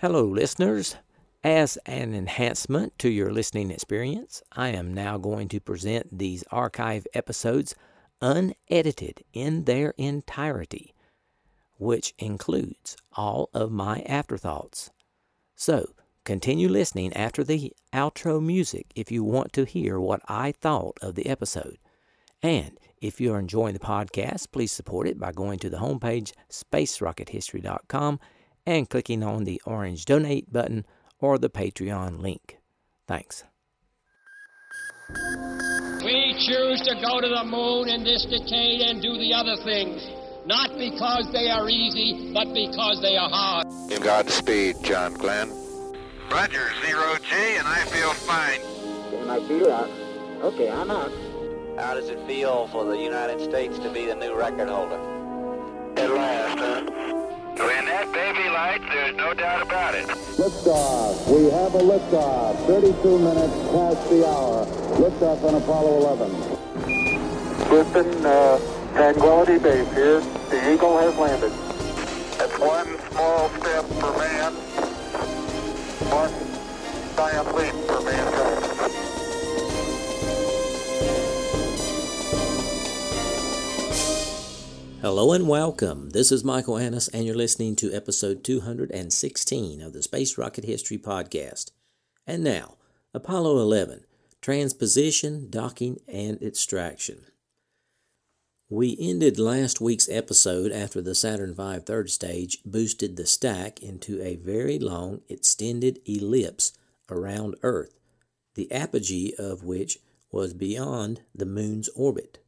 Hello, listeners. As an enhancement to your listening experience, I am now going to present these archive episodes unedited in their entirety, which includes all of my afterthoughts. So, continue listening after the outro music if you want to hear what I thought of the episode. And if you're enjoying the podcast, please support it by going to the homepage spacerockethistory.com and clicking on the orange donate button or the Patreon link. Thanks. We choose to go to the moon in this decade and do the other things, not because they are easy, but because they are hard. Godspeed, John Glenn. Roger, zero G, and I feel fine. Getting my feet out. Okay, I'm out. How does it feel for the United States to be the new record holder? At last, huh? When that baby lights, there's no doubt about it. Liftoff. We have a liftoff. 32 minutes past the hour. Liftoff on Apollo 11. Houston, uh, Tranquility Base here. The Eagle has landed. That's one small step for man, one giant leap for mankind. Hello and welcome. This is Michael Annis, and you're listening to episode 216 of the Space Rocket History Podcast. And now, Apollo 11 Transposition, Docking, and Extraction. We ended last week's episode after the Saturn V third stage boosted the stack into a very long, extended ellipse around Earth, the apogee of which was beyond the Moon's orbit.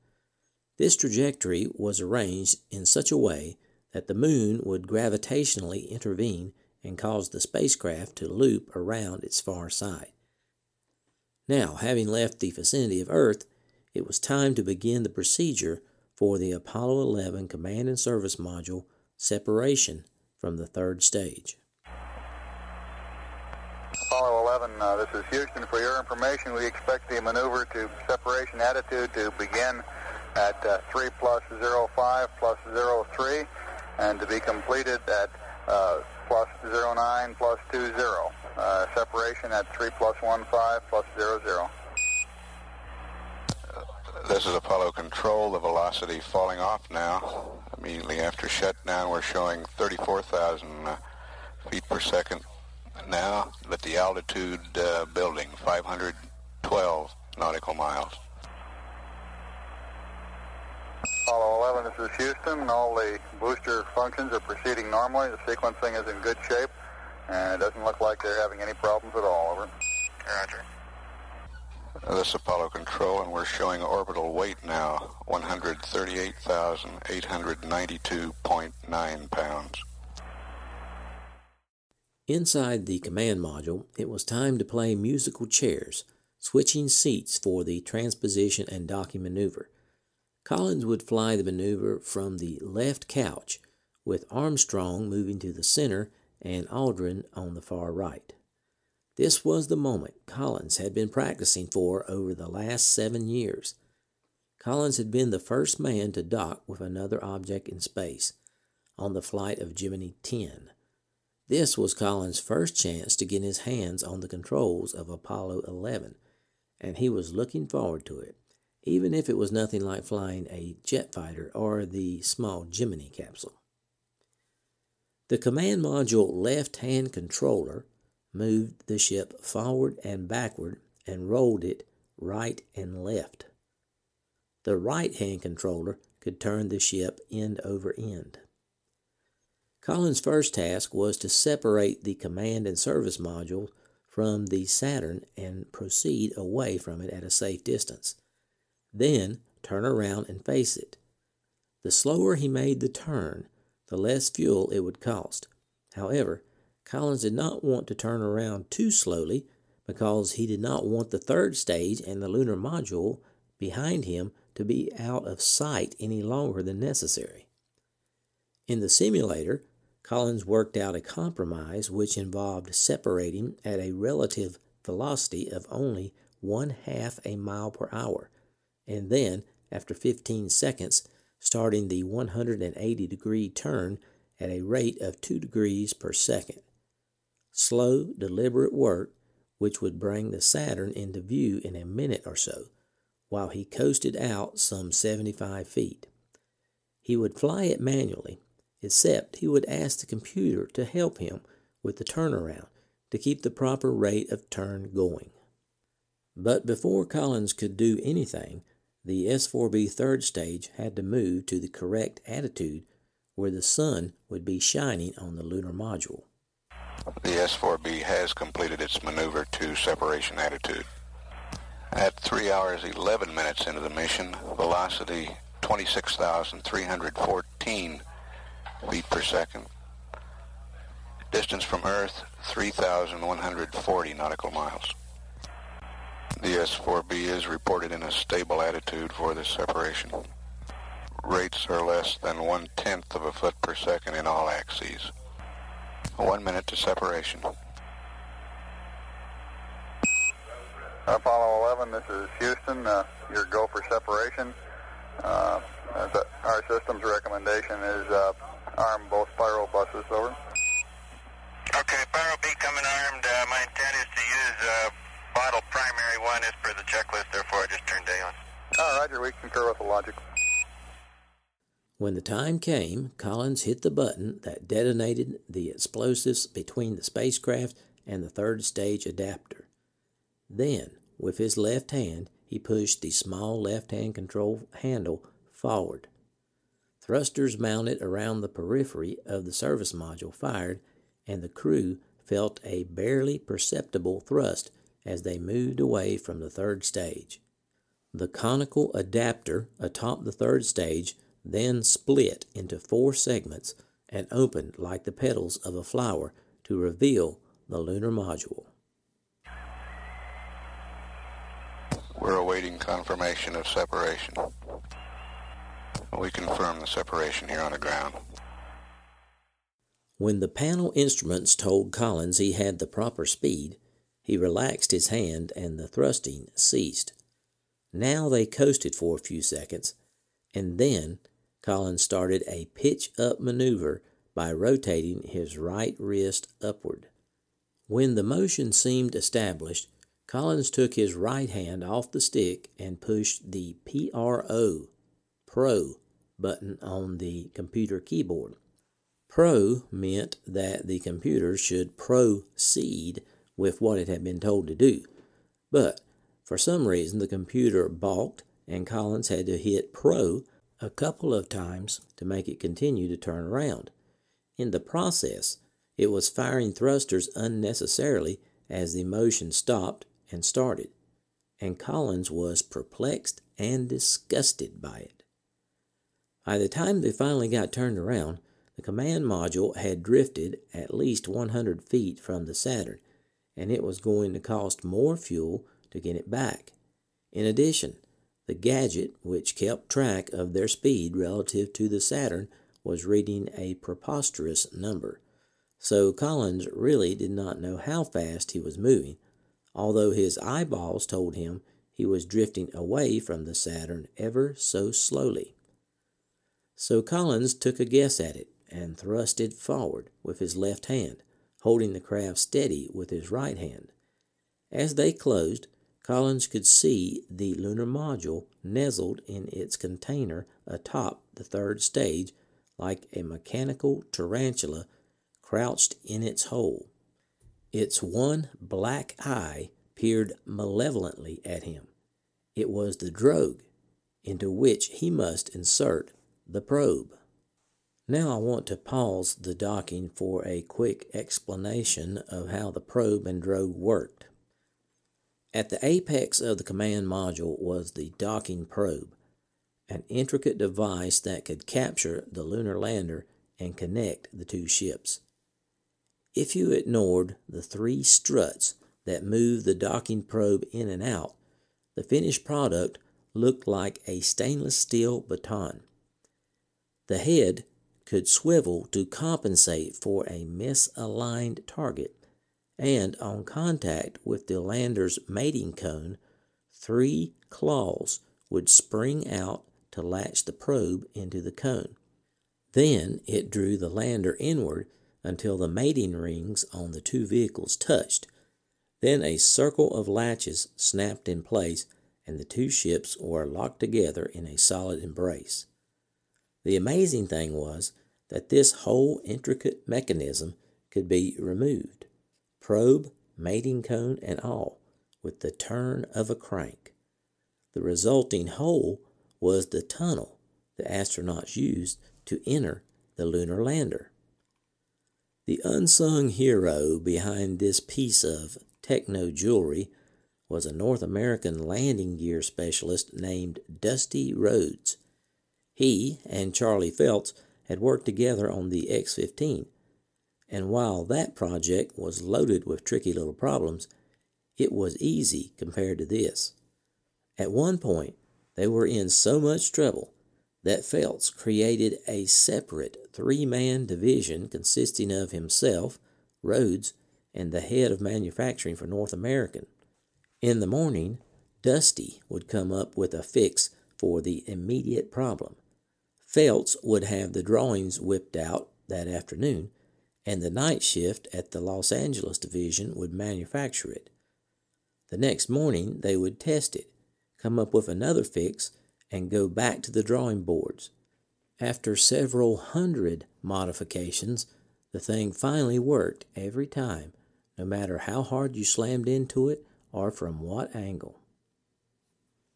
This trajectory was arranged in such a way that the Moon would gravitationally intervene and cause the spacecraft to loop around its far side. Now, having left the vicinity of Earth, it was time to begin the procedure for the Apollo 11 Command and Service Module separation from the third stage. Apollo 11, uh, this is Houston. For your information, we expect the maneuver to separation attitude to begin at uh, 3 plus 05 plus 03 and to be completed at uh, plus 09 plus 20. Uh, separation at 3 plus 15 plus 00. This is Apollo Control. The velocity falling off now. Immediately after shutdown, we're showing 34,000 uh, feet per second now, but the altitude uh, building 512 nautical miles. Apollo 11, this is Houston. All the booster functions are proceeding normally. The sequencing is in good shape, and it doesn't look like they're having any problems at all. Over. Roger. Uh, This is Apollo Control, and we're showing orbital weight now 138,892.9 pounds. Inside the command module, it was time to play musical chairs, switching seats for the transposition and docking maneuver. Collins would fly the maneuver from the left couch, with Armstrong moving to the center and Aldrin on the far right. This was the moment Collins had been practicing for over the last seven years. Collins had been the first man to dock with another object in space on the flight of Gemini 10. This was Collins' first chance to get his hands on the controls of Apollo 11, and he was looking forward to it, even if it was nothing like flying a jet fighter or the small Gemini capsule. The command module left hand controller moved the ship forward and backward and rolled it right and left. The right hand controller could turn the ship end over end. Collins' first task was to separate the command and service module from the Saturn and proceed away from it at a safe distance. Then turn around and face it. The slower he made the turn, the less fuel it would cost. However, Collins did not want to turn around too slowly because he did not want the third stage and the lunar module behind him to be out of sight any longer than necessary. In the simulator, Collins worked out a compromise which involved separating at a relative velocity of only one half a mile per hour, and then, after 15 seconds, starting the 180 degree turn at a rate of 2 degrees per second. Slow, deliberate work which would bring the Saturn into view in a minute or so, while he coasted out some 75 feet. He would fly it manually, except he would ask the computer to help him with the turnaround to keep the proper rate of turn going. But before Collins could do anything, the S4B third stage had to move to the correct attitude where the sun would be shining on the lunar module. The S4B has completed its maneuver to separation attitude. At 3 hours 11 minutes into the mission, velocity 26,314 feet per second. Distance from Earth 3,140 nautical miles. The S4B is reported in a stable attitude for this separation. Rates are less than one-tenth of a foot per second in all axes. One minute to separation. Apollo 11, this is Houston. Uh, your go for separation. Uh, our system's recommendation is uh, arm both pyro buses, over. Okay, Pyro B coming armed. Uh, my intent is to use uh, bottle primary one as per the checklist, therefore I just turned day on. Oh, Roger, we concur with the logic. When the time came, Collins hit the button that detonated the explosives between the spacecraft and the third stage adapter. Then, with his left hand, he pushed the small left hand control handle forward. Thrusters mounted around the periphery of the service module fired, and the crew felt a barely perceptible thrust as they moved away from the third stage. The conical adapter atop the third stage then split into four segments and opened like the petals of a flower to reveal the lunar module. We're awaiting confirmation of separation. We confirm the separation here on the ground. When the panel instruments told Collins he had the proper speed, he relaxed his hand and the thrusting ceased. Now they coasted for a few seconds, and then Collins started a pitch up maneuver by rotating his right wrist upward. When the motion seemed established, Collins took his right hand off the stick and pushed the PRO Pro button on the computer keyboard. Pro meant that the computer should proceed with what it had been told to do. But for some reason, the computer balked, and Collins had to hit Pro a couple of times to make it continue to turn around. In the process, it was firing thrusters unnecessarily as the motion stopped and started, and Collins was perplexed and disgusted by it. By the time they finally got turned around, the command module had drifted at least 100 feet from the Saturn, and it was going to cost more fuel to get it back. In addition, the gadget, which kept track of their speed relative to the Saturn, was reading a preposterous number. So Collins really did not know how fast he was moving, although his eyeballs told him he was drifting away from the Saturn ever so slowly. So Collins took a guess at it and thrust it forward with his left hand, holding the craft steady with his right hand. As they closed, Collins could see the lunar module nestled in its container atop the third stage like a mechanical tarantula crouched in its hole. Its one black eye peered malevolently at him. It was the drogue, into which he must insert the probe. Now I want to pause the docking for a quick explanation of how the probe and drogue worked. At the apex of the command module was the docking probe, an intricate device that could capture the lunar lander and connect the two ships. If you ignored the three struts that moved the docking probe in and out, the finished product looked like a stainless steel baton. The head could swivel to compensate for a misaligned target and on contact with the lander's mating cone, three claws would spring out to latch the probe into the cone. Then it drew the lander inward until the mating rings on the two vehicles touched. Then a circle of latches snapped in place, and the two ships were locked together in a solid embrace. The amazing thing was that this whole intricate mechanism could be removed probe, mating cone, and all with the turn of a crank. The resulting hole was the tunnel the astronauts used to enter the lunar lander. The unsung hero behind this piece of techno jewelry was a North American landing gear specialist named Dusty Rhodes. He and Charlie Phelps had worked together on the X 15, and while that project was loaded with tricky little problems, it was easy compared to this. At one point, they were in so much trouble that Phelps created a separate three man division consisting of himself, Rhodes, and the head of manufacturing for North American. In the morning, Dusty would come up with a fix for the immediate problem. Phelps would have the drawings whipped out that afternoon, and the night shift at the Los Angeles division would manufacture it. The next morning, they would test it, come up with another fix, and go back to the drawing boards. After several hundred modifications, the thing finally worked every time, no matter how hard you slammed into it or from what angle.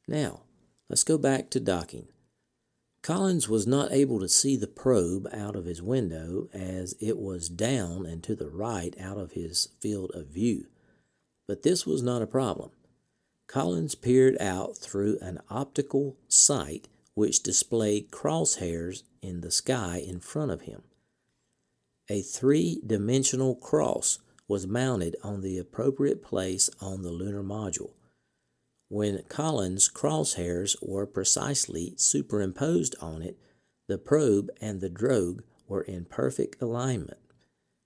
Now, let's go back to docking. Collins was not able to see the probe out of his window as it was down and to the right out of his field of view. But this was not a problem. Collins peered out through an optical sight which displayed crosshairs in the sky in front of him. A three dimensional cross was mounted on the appropriate place on the lunar module. When Collins' crosshairs were precisely superimposed on it, the probe and the drogue were in perfect alignment,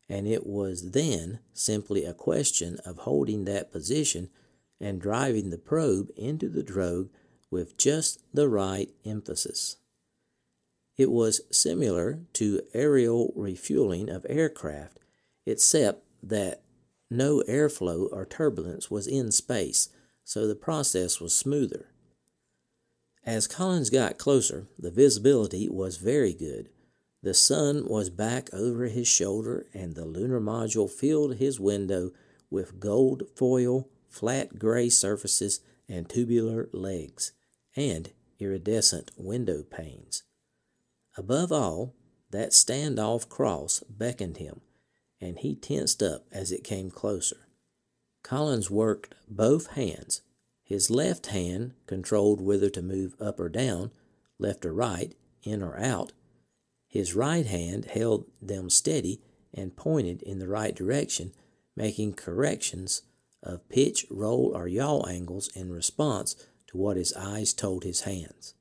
and it was then simply a question of holding that position and driving the probe into the drogue with just the right emphasis. It was similar to aerial refueling of aircraft, except that no airflow or turbulence was in space so the process was smoother. As Collins got closer, the visibility was very good. The sun was back over his shoulder, and the lunar module filled his window with gold foil, flat gray surfaces, and tubular legs, and iridescent window panes. Above all, that standoff cross beckoned him, and he tensed up as it came closer. Collins worked both hands. His left hand controlled whether to move up or down, left or right, in or out. His right hand held them steady and pointed in the right direction, making corrections of pitch, roll, or yaw angles in response to what his eyes told his hands.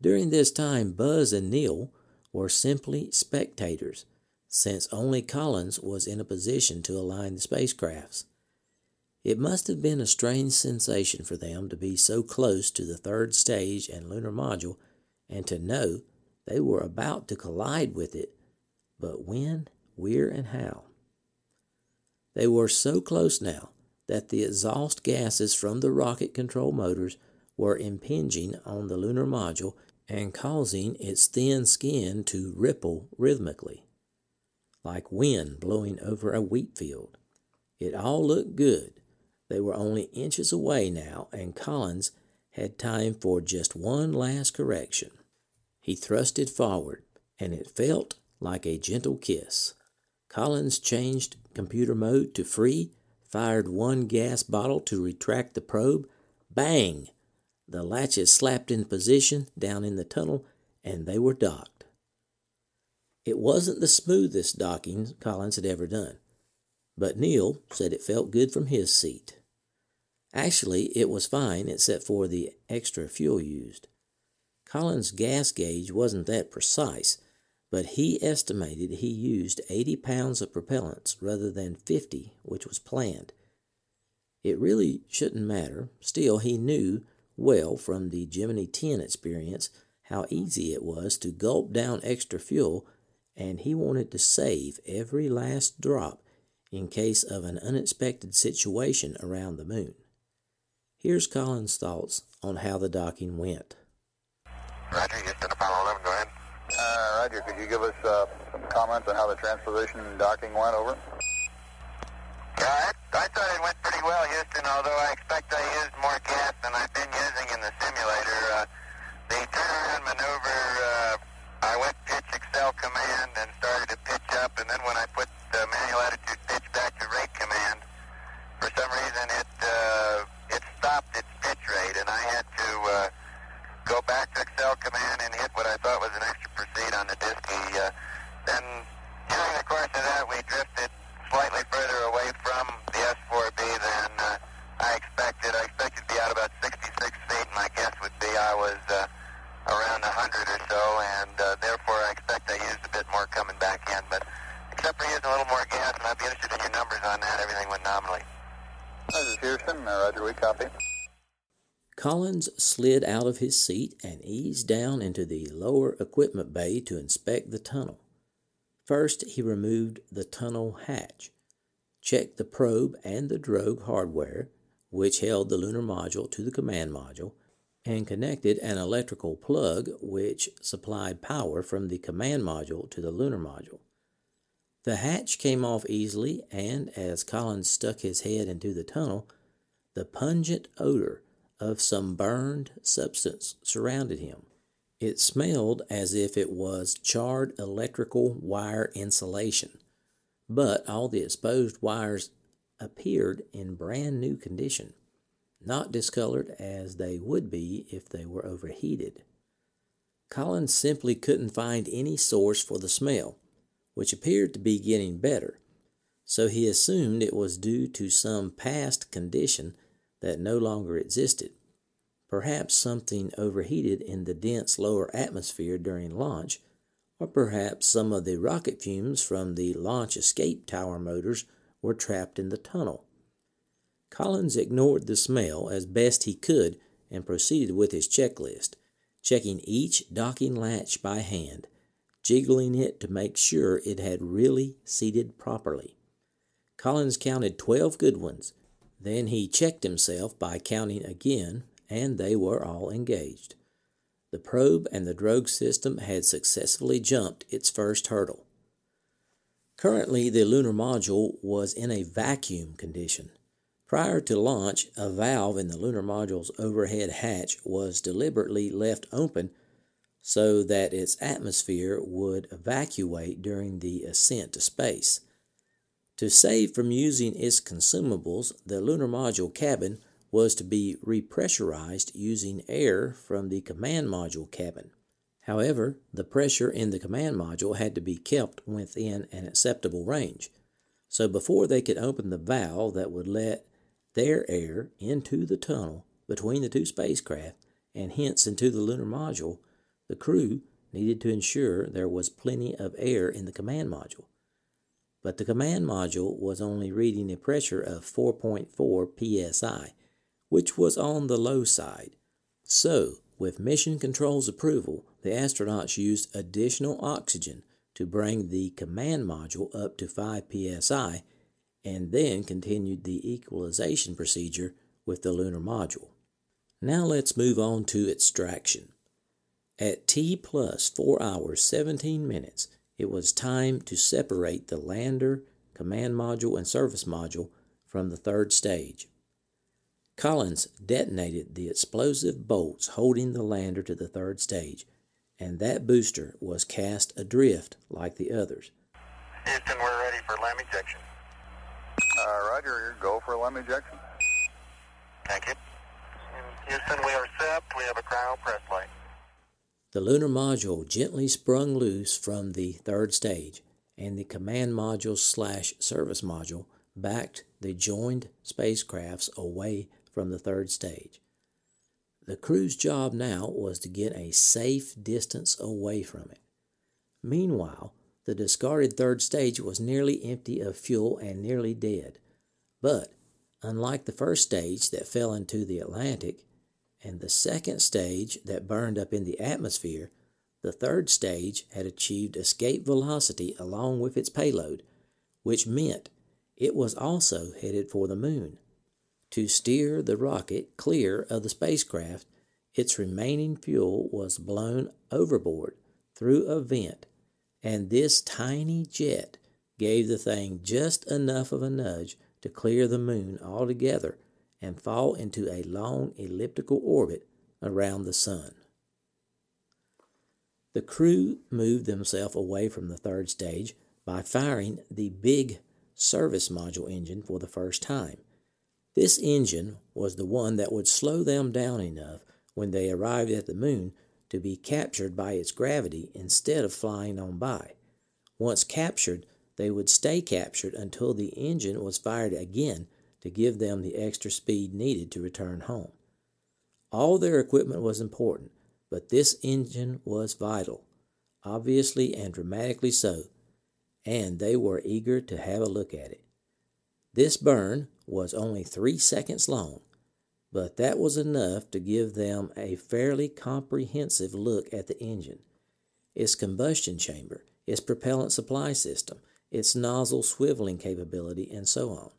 During this time, Buzz and Neil were simply spectators since only Collins was in a position to align the spacecrafts. It must have been a strange sensation for them to be so close to the third stage and lunar module and to know they were about to collide with it, but when, where, and how. They were so close now that the exhaust gases from the rocket control motors were impinging on the lunar module and causing its thin skin to ripple rhythmically like wind blowing over a wheat field. It all looked good. They were only inches away now, and Collins had time for just one last correction. He thrusted forward, and it felt like a gentle kiss. Collins changed computer mode to free, fired one gas bottle to retract the probe. Bang! The latches slapped in position down in the tunnel, and they were docked. It wasn't the smoothest docking Collins had ever done, but Neil said it felt good from his seat. Actually, it was fine except for the extra fuel used. Collins' gas gauge wasn't that precise, but he estimated he used 80 pounds of propellants rather than 50, which was planned. It really shouldn't matter. Still, he knew well from the Gemini 10 experience how easy it was to gulp down extra fuel and he wanted to save every last drop in case of an unexpected situation around the moon. Here's Collins' thoughts on how the docking went. Roger, Houston, Apollo 11, go ahead. Uh, Roger, could you give us uh, some comments on how the transposition and docking went over? Yeah, I, I thought it went pretty well, Houston, although I expect I used more gas than I've been using in the simulator. Uh, the turnaround maneuver, uh, I went accel command and started to pitch up, and then when I put the manual attitude pitch back to rate command, for some reason it uh, it stopped its pitch rate, and I had to uh, go back to accel command and hit what I thought was an extra proceed on the DSKY. Uh, then during the course of that, we drifted slightly further away from the S4B than uh, I expected. I expected to be out about 66 feet. My guess would be I was uh, around 100 or so, and uh, therefore I expect I used a bit more coming back in. But except for using a little more gas, and I'd be interested in your numbers on that, everything went nominally. This is Houston. Uh, Roger, we copy. Collins slid out of his seat and eased down into the lower equipment bay to inspect the tunnel. First, he removed the tunnel hatch, checked the probe and the drogue hardware, which held the lunar module to the command module, and connected an electrical plug which supplied power from the command module to the lunar module. The hatch came off easily, and as Collins stuck his head into the tunnel, the pungent odor of some burned substance surrounded him. It smelled as if it was charred electrical wire insulation, but all the exposed wires appeared in brand new condition, not discolored as they would be if they were overheated. Collins simply couldn't find any source for the smell, which appeared to be getting better, so he assumed it was due to some past condition that no longer existed. Perhaps something overheated in the dense lower atmosphere during launch, or perhaps some of the rocket fumes from the launch escape tower motors were trapped in the tunnel. Collins ignored the smell as best he could and proceeded with his checklist, checking each docking latch by hand, jiggling it to make sure it had really seated properly. Collins counted twelve good ones. Then he checked himself by counting again and they were all engaged. The probe and the drogue system had successfully jumped its first hurdle. Currently, the lunar module was in a vacuum condition. Prior to launch, a valve in the lunar module's overhead hatch was deliberately left open so that its atmosphere would evacuate during the ascent to space. To save from using its consumables, the lunar module cabin was to be repressurized using air from the command module cabin. However, the pressure in the command module had to be kept within an acceptable range. So before they could open the valve that would let their air into the tunnel between the two spacecraft and hence into the lunar module, the crew needed to ensure there was plenty of air in the command module. But the command module was only reading a pressure of 4.4 psi, which was on the low side. So, with Mission Control's approval, the astronauts used additional oxygen to bring the command module up to 5 psi and then continued the equalization procedure with the lunar module. Now let's move on to extraction. At T plus 4 hours 17 minutes, it was time to separate the lander, command module, and service module from the third stage. Collins detonated the explosive bolts holding the lander to the third stage, and that booster was cast adrift like the others. Houston, we're ready for LEM ejection. Uh, Roger, go for LEM ejection. Thank you. Houston, we are set. We have a cryo press light. The lunar module gently sprung loose from the third stage, and the command module slash service module backed the joined spacecrafts away from the third stage. The crew's job now was to get a safe distance away from it. Meanwhile, the discarded third stage was nearly empty of fuel and nearly dead. But, unlike the first stage that fell into the Atlantic and the second stage that burned up in the atmosphere, The third stage had achieved escape velocity along with its payload, which meant it was also headed for the moon. To steer the rocket clear of the spacecraft, its remaining fuel was blown overboard through a vent, and this tiny jet gave the thing just enough of a nudge to clear the moon altogether and fall into a long elliptical orbit around the sun. The crew moved themselves away from the third stage by firing the big service module engine for the first time. This engine was the one that would slow them down enough when they arrived at the moon to be captured by its gravity instead of flying on by. Once captured, they would stay captured until the engine was fired again to give them the extra speed needed to return home. All their equipment was important, but this engine was vital, obviously and dramatically so, and they were eager to have a look at it. This burn was only three seconds long, but that was enough to give them a fairly comprehensive look at the engine, its combustion chamber, its propellant supply system, its nozzle swiveling capability, and so on.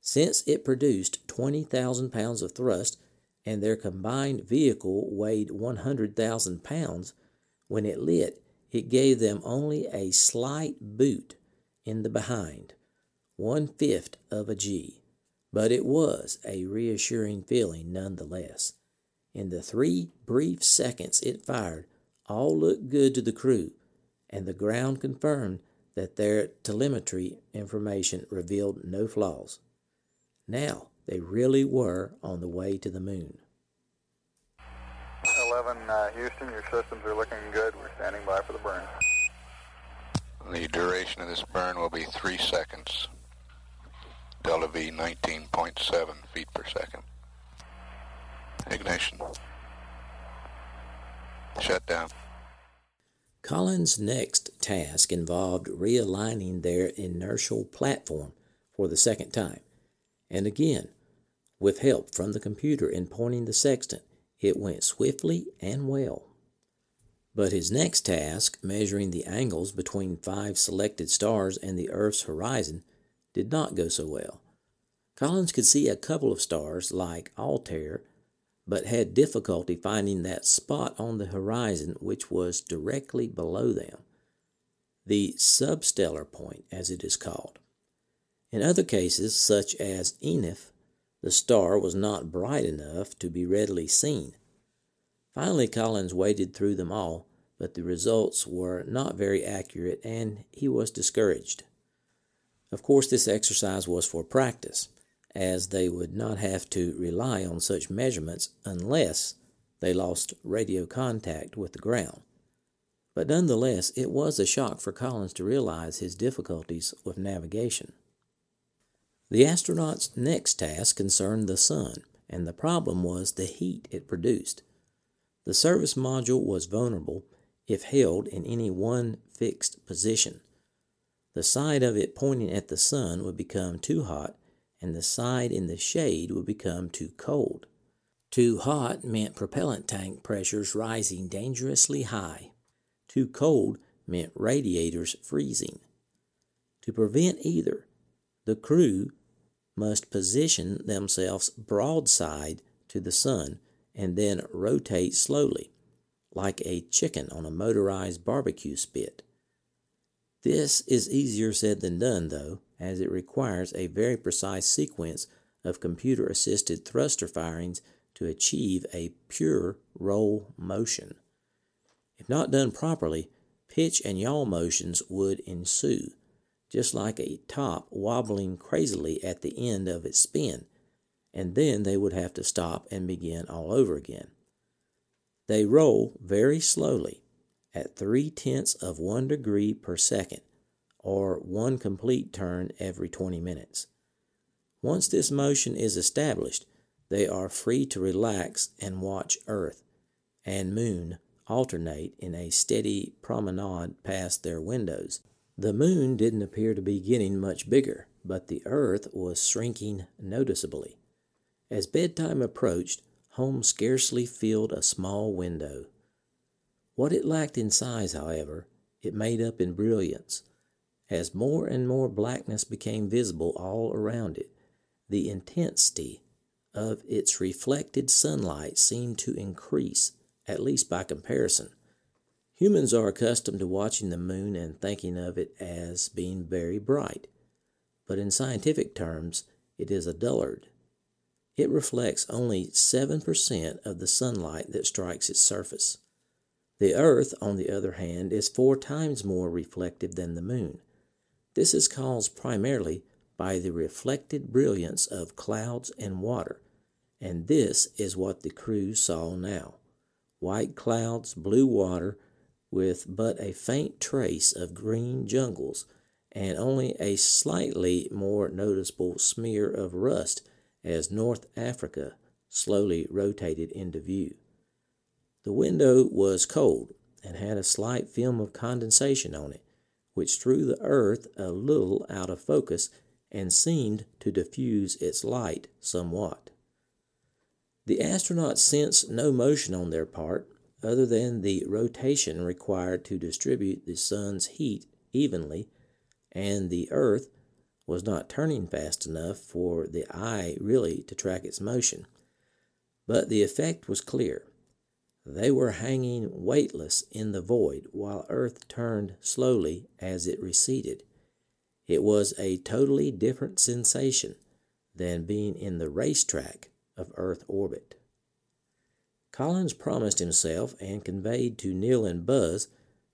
Since it produced 20,000 pounds of thrust and their combined vehicle weighed 100,000 pounds, when it lit, it gave them only a slight boot in the behind, one fifth of a G, but it was a reassuring feeling nonetheless. In the three brief seconds it fired, all looked good to the crew, and the ground confirmed that their telemetry information revealed no flaws. Now they really were on the way to the moon. 11 uh, Houston, your systems are looking good. We're standing by for the burn. The duration of this burn will be three seconds. Delta V 19.7 feet per second. Ignition. Shut down. Collins' next task involved realigning their inertial platform for the second time, and again, with help from the computer in pointing the sextant, it went swiftly and well. But his next task, measuring the angles between five selected stars and the Earth's horizon, did not go so well. Collins could see a couple of stars like Altair but had difficulty finding that spot on the horizon which was directly below them, the substellar point, as it is called. In other cases, such as Enif, the star was not bright enough to be readily seen. Finally, Collins waded through them all, but the results were not very accurate and he was discouraged. Of course, this exercise was for practice as they would not have to rely on such measurements unless they lost radio contact with the ground. But nonetheless, it was a shock for Collins to realize his difficulties with navigation. The astronaut's next task concerned the sun, and the problem was the heat it produced. The service module was vulnerable if held in any one fixed position. The side of it pointing at the sun would become too hot and the side in the shade would become too cold. Too hot meant propellant tank pressures rising dangerously high. Too cold meant radiators freezing. To prevent either, the crew must position themselves broadside to the sun and then rotate slowly, like a chicken on a motorized barbecue spit. This is easier said than done, though, as it requires a very precise sequence of computer assisted thruster firings to achieve a pure roll motion. If not done properly, pitch and yaw motions would ensue, just like a top wobbling crazily at the end of its spin, and then they would have to stop and begin all over again. They roll very slowly at three tenths of one degree per second or one complete turn every 20 minutes. Once this motion is established, they are free to relax and watch Earth and Moon alternate in a steady promenade past their windows. The moon didn't appear to be getting much bigger, but the earth was shrinking noticeably. As bedtime approached, Holmes scarcely filled a small window. What it lacked in size, however, it made up in brilliance. As more and more blackness became visible all around it, the intensity of its reflected sunlight seemed to increase, at least by comparison. Humans are accustomed to watching the moon and thinking of it as being very bright, but in scientific terms, it is a dullard. It reflects only 7% of the sunlight that strikes its surface. The Earth, on the other hand, is four times more reflective than the Moon. This is caused primarily by the reflected brilliance of clouds and water, and this is what the crew saw now white clouds, blue water, with but a faint trace of green jungles and only a slightly more noticeable smear of rust as North Africa slowly rotated into view. The window was cold and had a slight film of condensation on it, which threw the earth a little out of focus and seemed to diffuse its light somewhat. The astronauts sensed no motion on their part other than the rotation required to distribute the sun's heat evenly, and the earth was not turning fast enough for the eye really to track its motion. But the effect was clear. They were hanging weightless in the void while Earth turned slowly as it receded. It was a totally different sensation than being in the racetrack of Earth orbit. Collins promised himself and conveyed to Neil and Buzz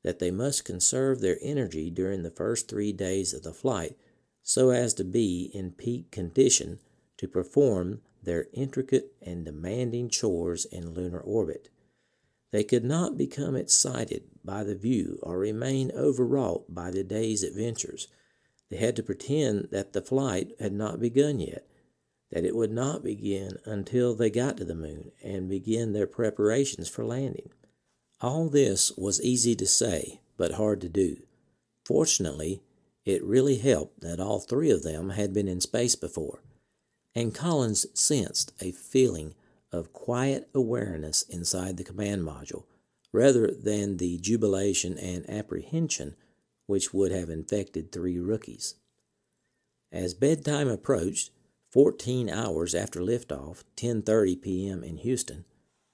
that they must conserve their energy during the first three days of the flight so as to be in peak condition to perform their intricate and demanding chores in lunar orbit. They could not become excited by the view or remain overwrought by the day's adventures. They had to pretend that the flight had not begun yet, that it would not begin until they got to the moon and begin their preparations for landing. All this was easy to say, but hard to do. Fortunately, it really helped that all three of them had been in space before, and Collins sensed a feeling of quiet awareness inside the command module rather than the jubilation and apprehension which would have infected three rookies. As bedtime approached, 14 hours after liftoff, 10:30 p.m. in Houston,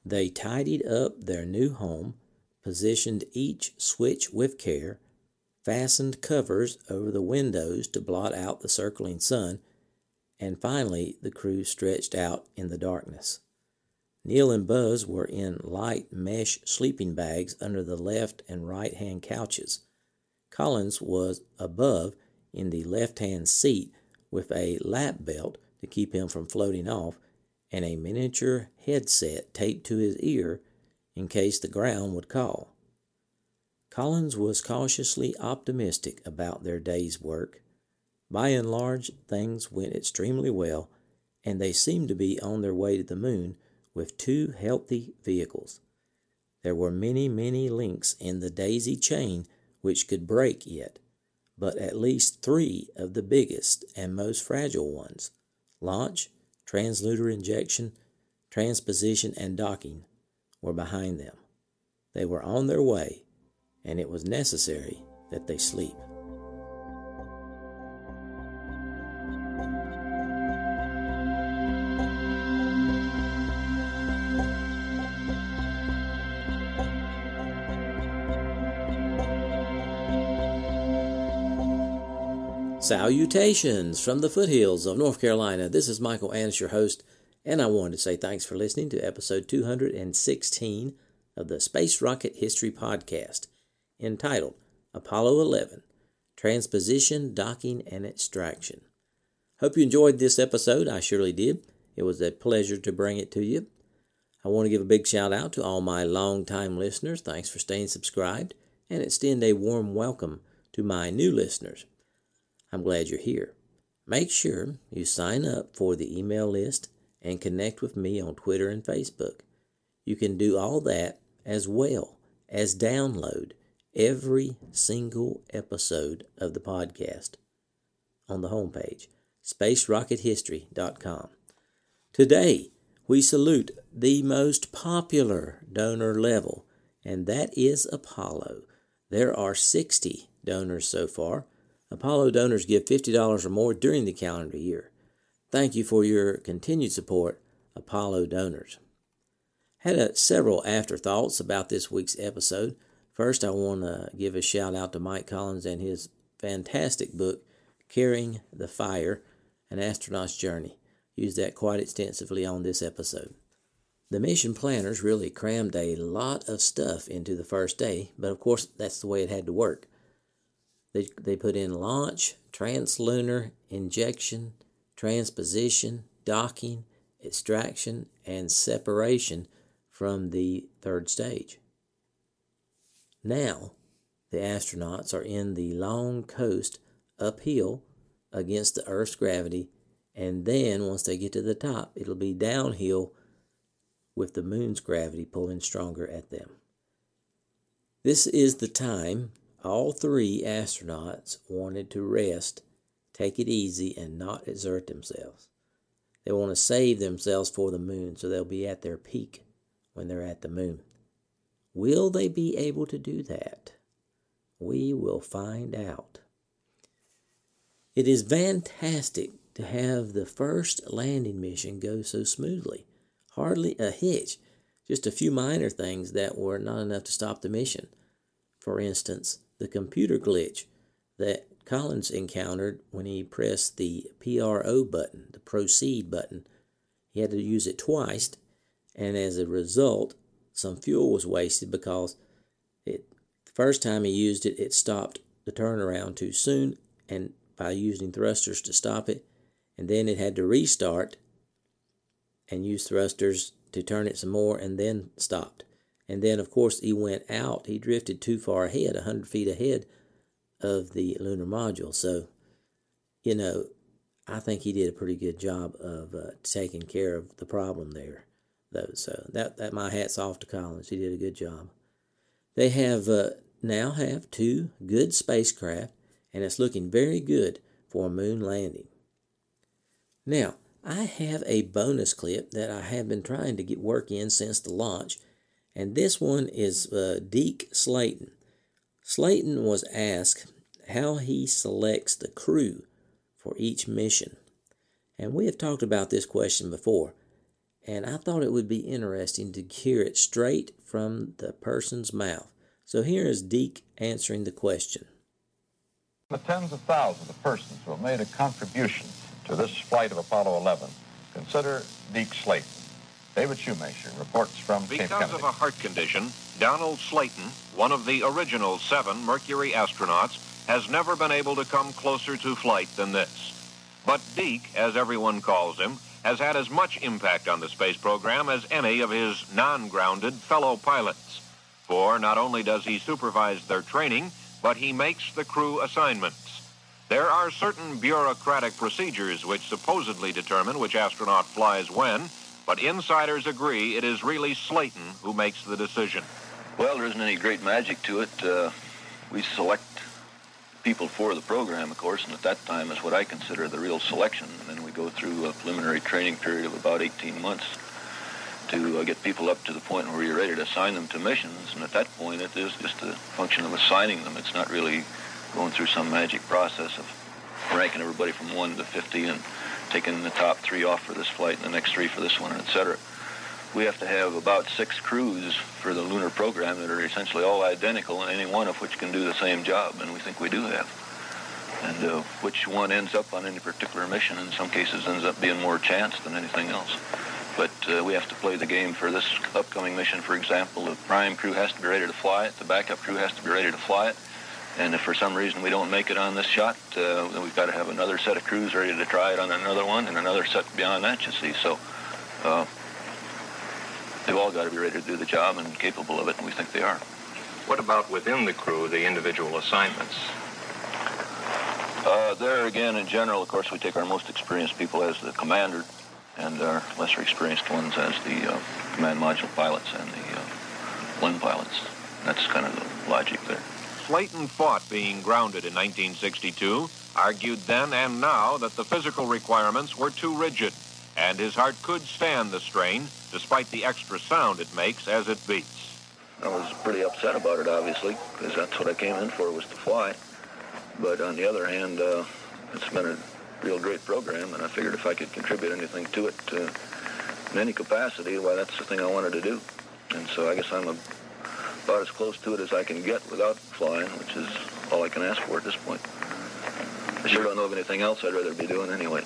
they tidied up their new home, positioned each switch with care, fastened covers over the windows to blot out the circling sun, and finally the crew stretched out in the darkness. Neil and Buzz were in light mesh sleeping bags under the left and right hand couches. Collins was above in the left hand seat with a lap belt to keep him from floating off and a miniature headset taped to his ear in case the ground would call. Collins was cautiously optimistic about their day's work. By and large, things went extremely well, and they seemed to be on their way to the moon with two healthy vehicles. There were many, many links in the daisy chain which could break yet, but at least three of the biggest and most fragile ones launch, translunar injection, transposition, and docking were behind them. They were on their way, and it was necessary that they sleep. Salutations from the foothills of North Carolina. This is Michael Annis, your host, and I wanted to say thanks for listening to episode 216 of the Space Rocket History Podcast, entitled Apollo 11 Transposition, Docking, and Extraction. Hope you enjoyed this episode. I surely did. It was a pleasure to bring it to you. I want to give a big shout out to all my long-time listeners. Thanks for staying subscribed, and extend a warm welcome to my new listeners. I'm glad you're here. Make sure you sign up for the email list and connect with me on Twitter and Facebook. You can do all that as well as download every single episode of the podcast on the homepage, spacerockethistory.com. Today, we salute the most popular donor level and that is Apollo. There are 60 donors so far. Apollo donors give $50 or more during the calendar year. Thank you for your continued support, Apollo donors. Had a, several afterthoughts about this week's episode. First, I want to give a shout out to Mike Collins and his fantastic book, Carrying the Fire An Astronaut's Journey. Used that quite extensively on this episode. The mission planners really crammed a lot of stuff into the first day, but of course, that's the way it had to work. They, they put in launch, translunar injection, transposition, docking, extraction, and separation from the third stage. Now, the astronauts are in the long coast uphill against the Earth's gravity, and then once they get to the top, it'll be downhill with the moon's gravity pulling stronger at them. This is the time all three astronauts wanted to rest, take it easy, and not exert themselves. They want to save themselves for the moon so they'll be at their peak when they're at the moon. Will they be able to do that? We will find out. It is fantastic to have the first landing mission go so smoothly. Hardly a hitch, just a few minor things that were not enough to stop the mission. For instance, the computer glitch that Collins encountered when he pressed the PRO button, the proceed button. He had to use it twice, and as a result, some fuel was wasted because it the first time he used it, it stopped the turnaround too soon, and by using thrusters to stop it, and then it had to restart and use thrusters to turn it some more, and then stopped. And then, of course, he went out. He drifted too far ahead, 100 feet ahead of the lunar module. So, you know, I think he did a pretty good job of uh, taking care of the problem there, though. So that that my hats off to Collins. He did a good job. They have uh, now have two good spacecraft, and it's looking very good for a moon landing. Now, I have a bonus clip that I have been trying to get work in since the launch and this one is uh, Deke Slayton. Slayton was asked how he selects the crew for each mission. And we have talked about this question before, and I thought it would be interesting to hear it straight from the person's mouth. So here is Deke answering the question. The tens of thousands of persons who have made a contribution to this flight of Apollo 11 consider Deke Slayton David Schoumacher reports from because Cape Kennedy. of a heart condition, Donald Slayton, one of the original seven Mercury astronauts, has never been able to come closer to flight than this. But Deke, as everyone calls him, has had as much impact on the space program as any of his non-grounded fellow pilots. For not only does he supervise their training, but he makes the crew assignments. There are certain bureaucratic procedures which supposedly determine which astronaut flies when, but insiders agree it is really Slayton who makes the decision. Well, there isn't any great magic to it. Uh, we select people for the program, of course, and at that time is what I consider the real selection. And then we go through a preliminary training period of about 18 months to uh, get people up to the point where you're ready to assign them to missions. And at that point, it is just a function of assigning them. It's not really going through some magic process of ranking everybody from 1 to 50 and taking the top three off for this flight and the next three for this one, etc. We have to have about six crews for the lunar program that are essentially all identical, and any one of which can do the same job, and we think we do have. And uh, which one ends up on any particular mission, in some cases, ends up being more chance than anything else. But uh, we have to play the game for this upcoming mission, for example. The prime crew has to be ready to fly it. The backup crew has to be ready to fly it. And if for some reason we don't make it on this shot, uh, then we've got to have another set of crews ready to try it on another one and another set beyond that, you see. So uh, they've all got to be ready to do the job and capable of it, and we think they are. What about within the crew, the individual assignments? Uh, there again, in general, of course, we take our most experienced people as the commander and our lesser experienced ones as the uh, command module pilots and the uh, pilots. That's kind of the logic there. Slayton fought being grounded in 1962, argued then and now that the physical requirements were too rigid, and his heart could stand the strain despite the extra sound it makes as it beats. I was pretty upset about it, obviously, because that's what I came in for was to fly. But on the other hand, uh, it's been a real great program, and I figured if I could contribute anything to it uh, in any capacity, why, that's the thing I wanted to do. And so I guess I'm a, about as close to it as I can get without flying, which is all I can ask for at this point. I sure don't know of anything else I'd rather be doing anyway.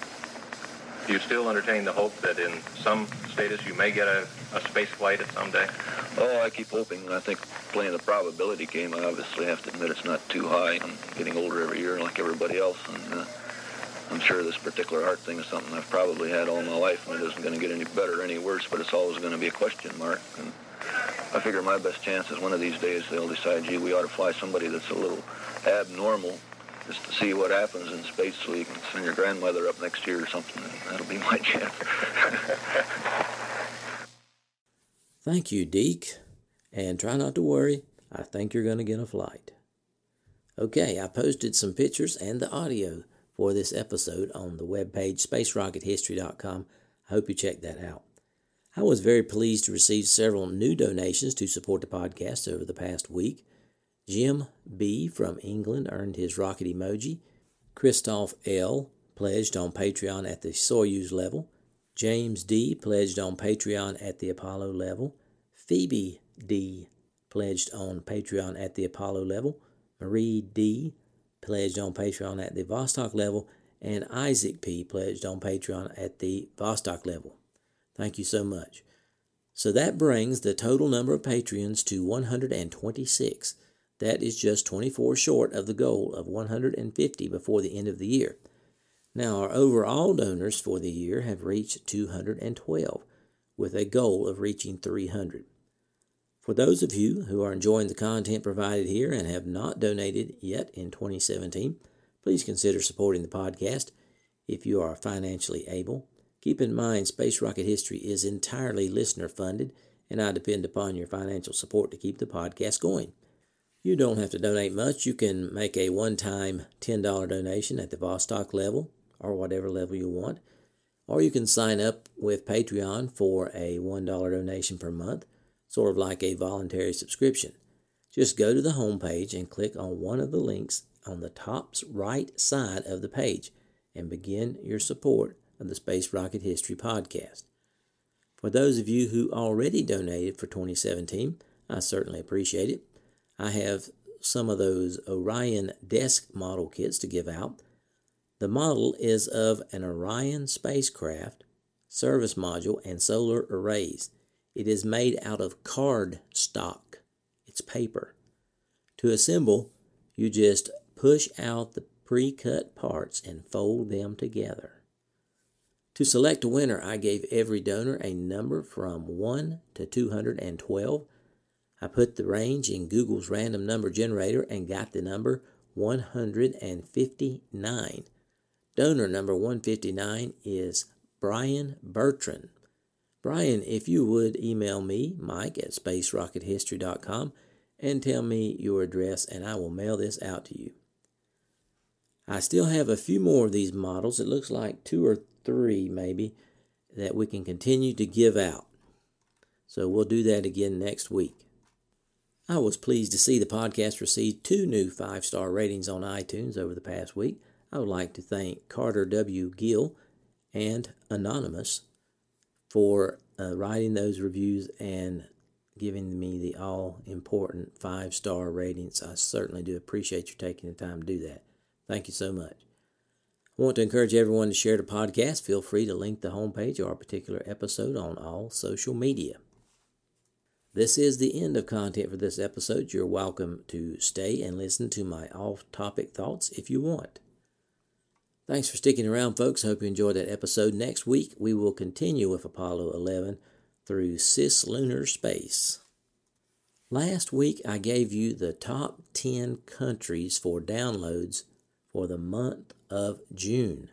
Do you still entertain the hope that in some status you may get a, a space flight at some day? Oh, I keep hoping. I think playing the probability game, I obviously have to admit it's not too high. I'm getting older every year like everybody else, and uh, I'm sure this particular heart thing is something I've probably had all my life, and it isn't going to get any better or any worse, but it's always going to be a question mark. And I figure my best chance is one of these days they'll decide, gee, we ought to fly somebody that's a little abnormal just to see what happens in space so you can send your grandmother up next year or something. That'll be my chance. Thank you, Deke. And try not to worry. I think you're going to get a flight. Okay, I posted some pictures and the audio for this episode on the webpage spacerockethistory.com. I hope you check that out. I was very pleased to receive several new donations to support the podcast over the past week. Jim B. from England earned his rocket emoji. Christoph L. pledged on Patreon at the Soyuz level. James D. pledged on Patreon at the Apollo level. Phoebe D. pledged on Patreon at the Apollo level. Marie D. pledged on Patreon at the Vostok level. And Isaac P. pledged on Patreon at the Vostok level. Thank you so much. So that brings the total number of Patreons to 126. That is just 24 short of the goal of 150 before the end of the year. Now, our overall donors for the year have reached 212, with a goal of reaching 300. For those of you who are enjoying the content provided here and have not donated yet in 2017, please consider supporting the podcast if you are financially able. Keep in mind, Space Rocket History is entirely listener funded, and I depend upon your financial support to keep the podcast going. You don't have to donate much. You can make a one time $10 donation at the Vostok level or whatever level you want. Or you can sign up with Patreon for a $1 donation per month, sort of like a voluntary subscription. Just go to the homepage and click on one of the links on the top right side of the page and begin your support of the Space Rocket History podcast. For those of you who already donated for 2017, I certainly appreciate it. I have some of those Orion desk model kits to give out. The model is of an Orion spacecraft, service module, and solar arrays. It is made out of card stock. It's paper. To assemble, you just push out the pre cut parts and fold them together. To select a winner, I gave every donor a number from 1 to 212 I put the range in Google's random number generator and got the number 159. Donor number 159 is Brian Bertrand. Brian, if you would email me, Mike at spacerockethistory.com, and tell me your address, and I will mail this out to you. I still have a few more of these models. It looks like two or three, maybe, that we can continue to give out. So we'll do that again next week. I was pleased to see the podcast receive two new five star ratings on iTunes over the past week. I would like to thank Carter W. Gill and Anonymous for uh, writing those reviews and giving me the all important five star ratings. I certainly do appreciate you taking the time to do that. Thank you so much. I want to encourage everyone to share the podcast. Feel free to link the homepage or a particular episode on all social media. This is the end of content for this episode. You're welcome to stay and listen to my off topic thoughts if you want. Thanks for sticking around, folks. Hope you enjoyed that episode. Next week, we will continue with Apollo 11 through cislunar space. Last week, I gave you the top 10 countries for downloads for the month of June.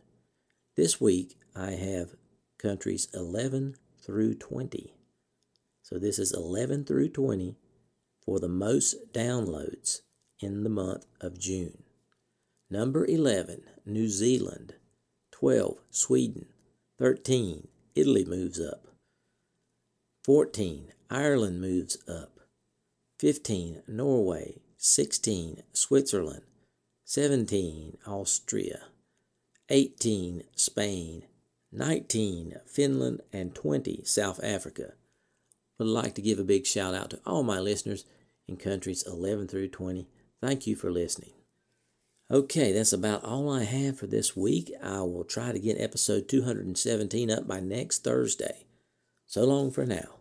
This week, I have countries 11 through 20. So this is 11 through 20 for the most downloads in the month of June. Number 11, New Zealand. 12, Sweden. 13, Italy moves up. 14, Ireland moves up. 15 Norway, 16 Switzerland, 17 Austria, 18 Spain, 19 Finland, and 20 South Africa. Would like to give a big shout out to all my listeners in countries 11 through 20. Thank you for listening. Okay, that's about all I have for this week. I will try to get episode 217 up by next Thursday. So long for now.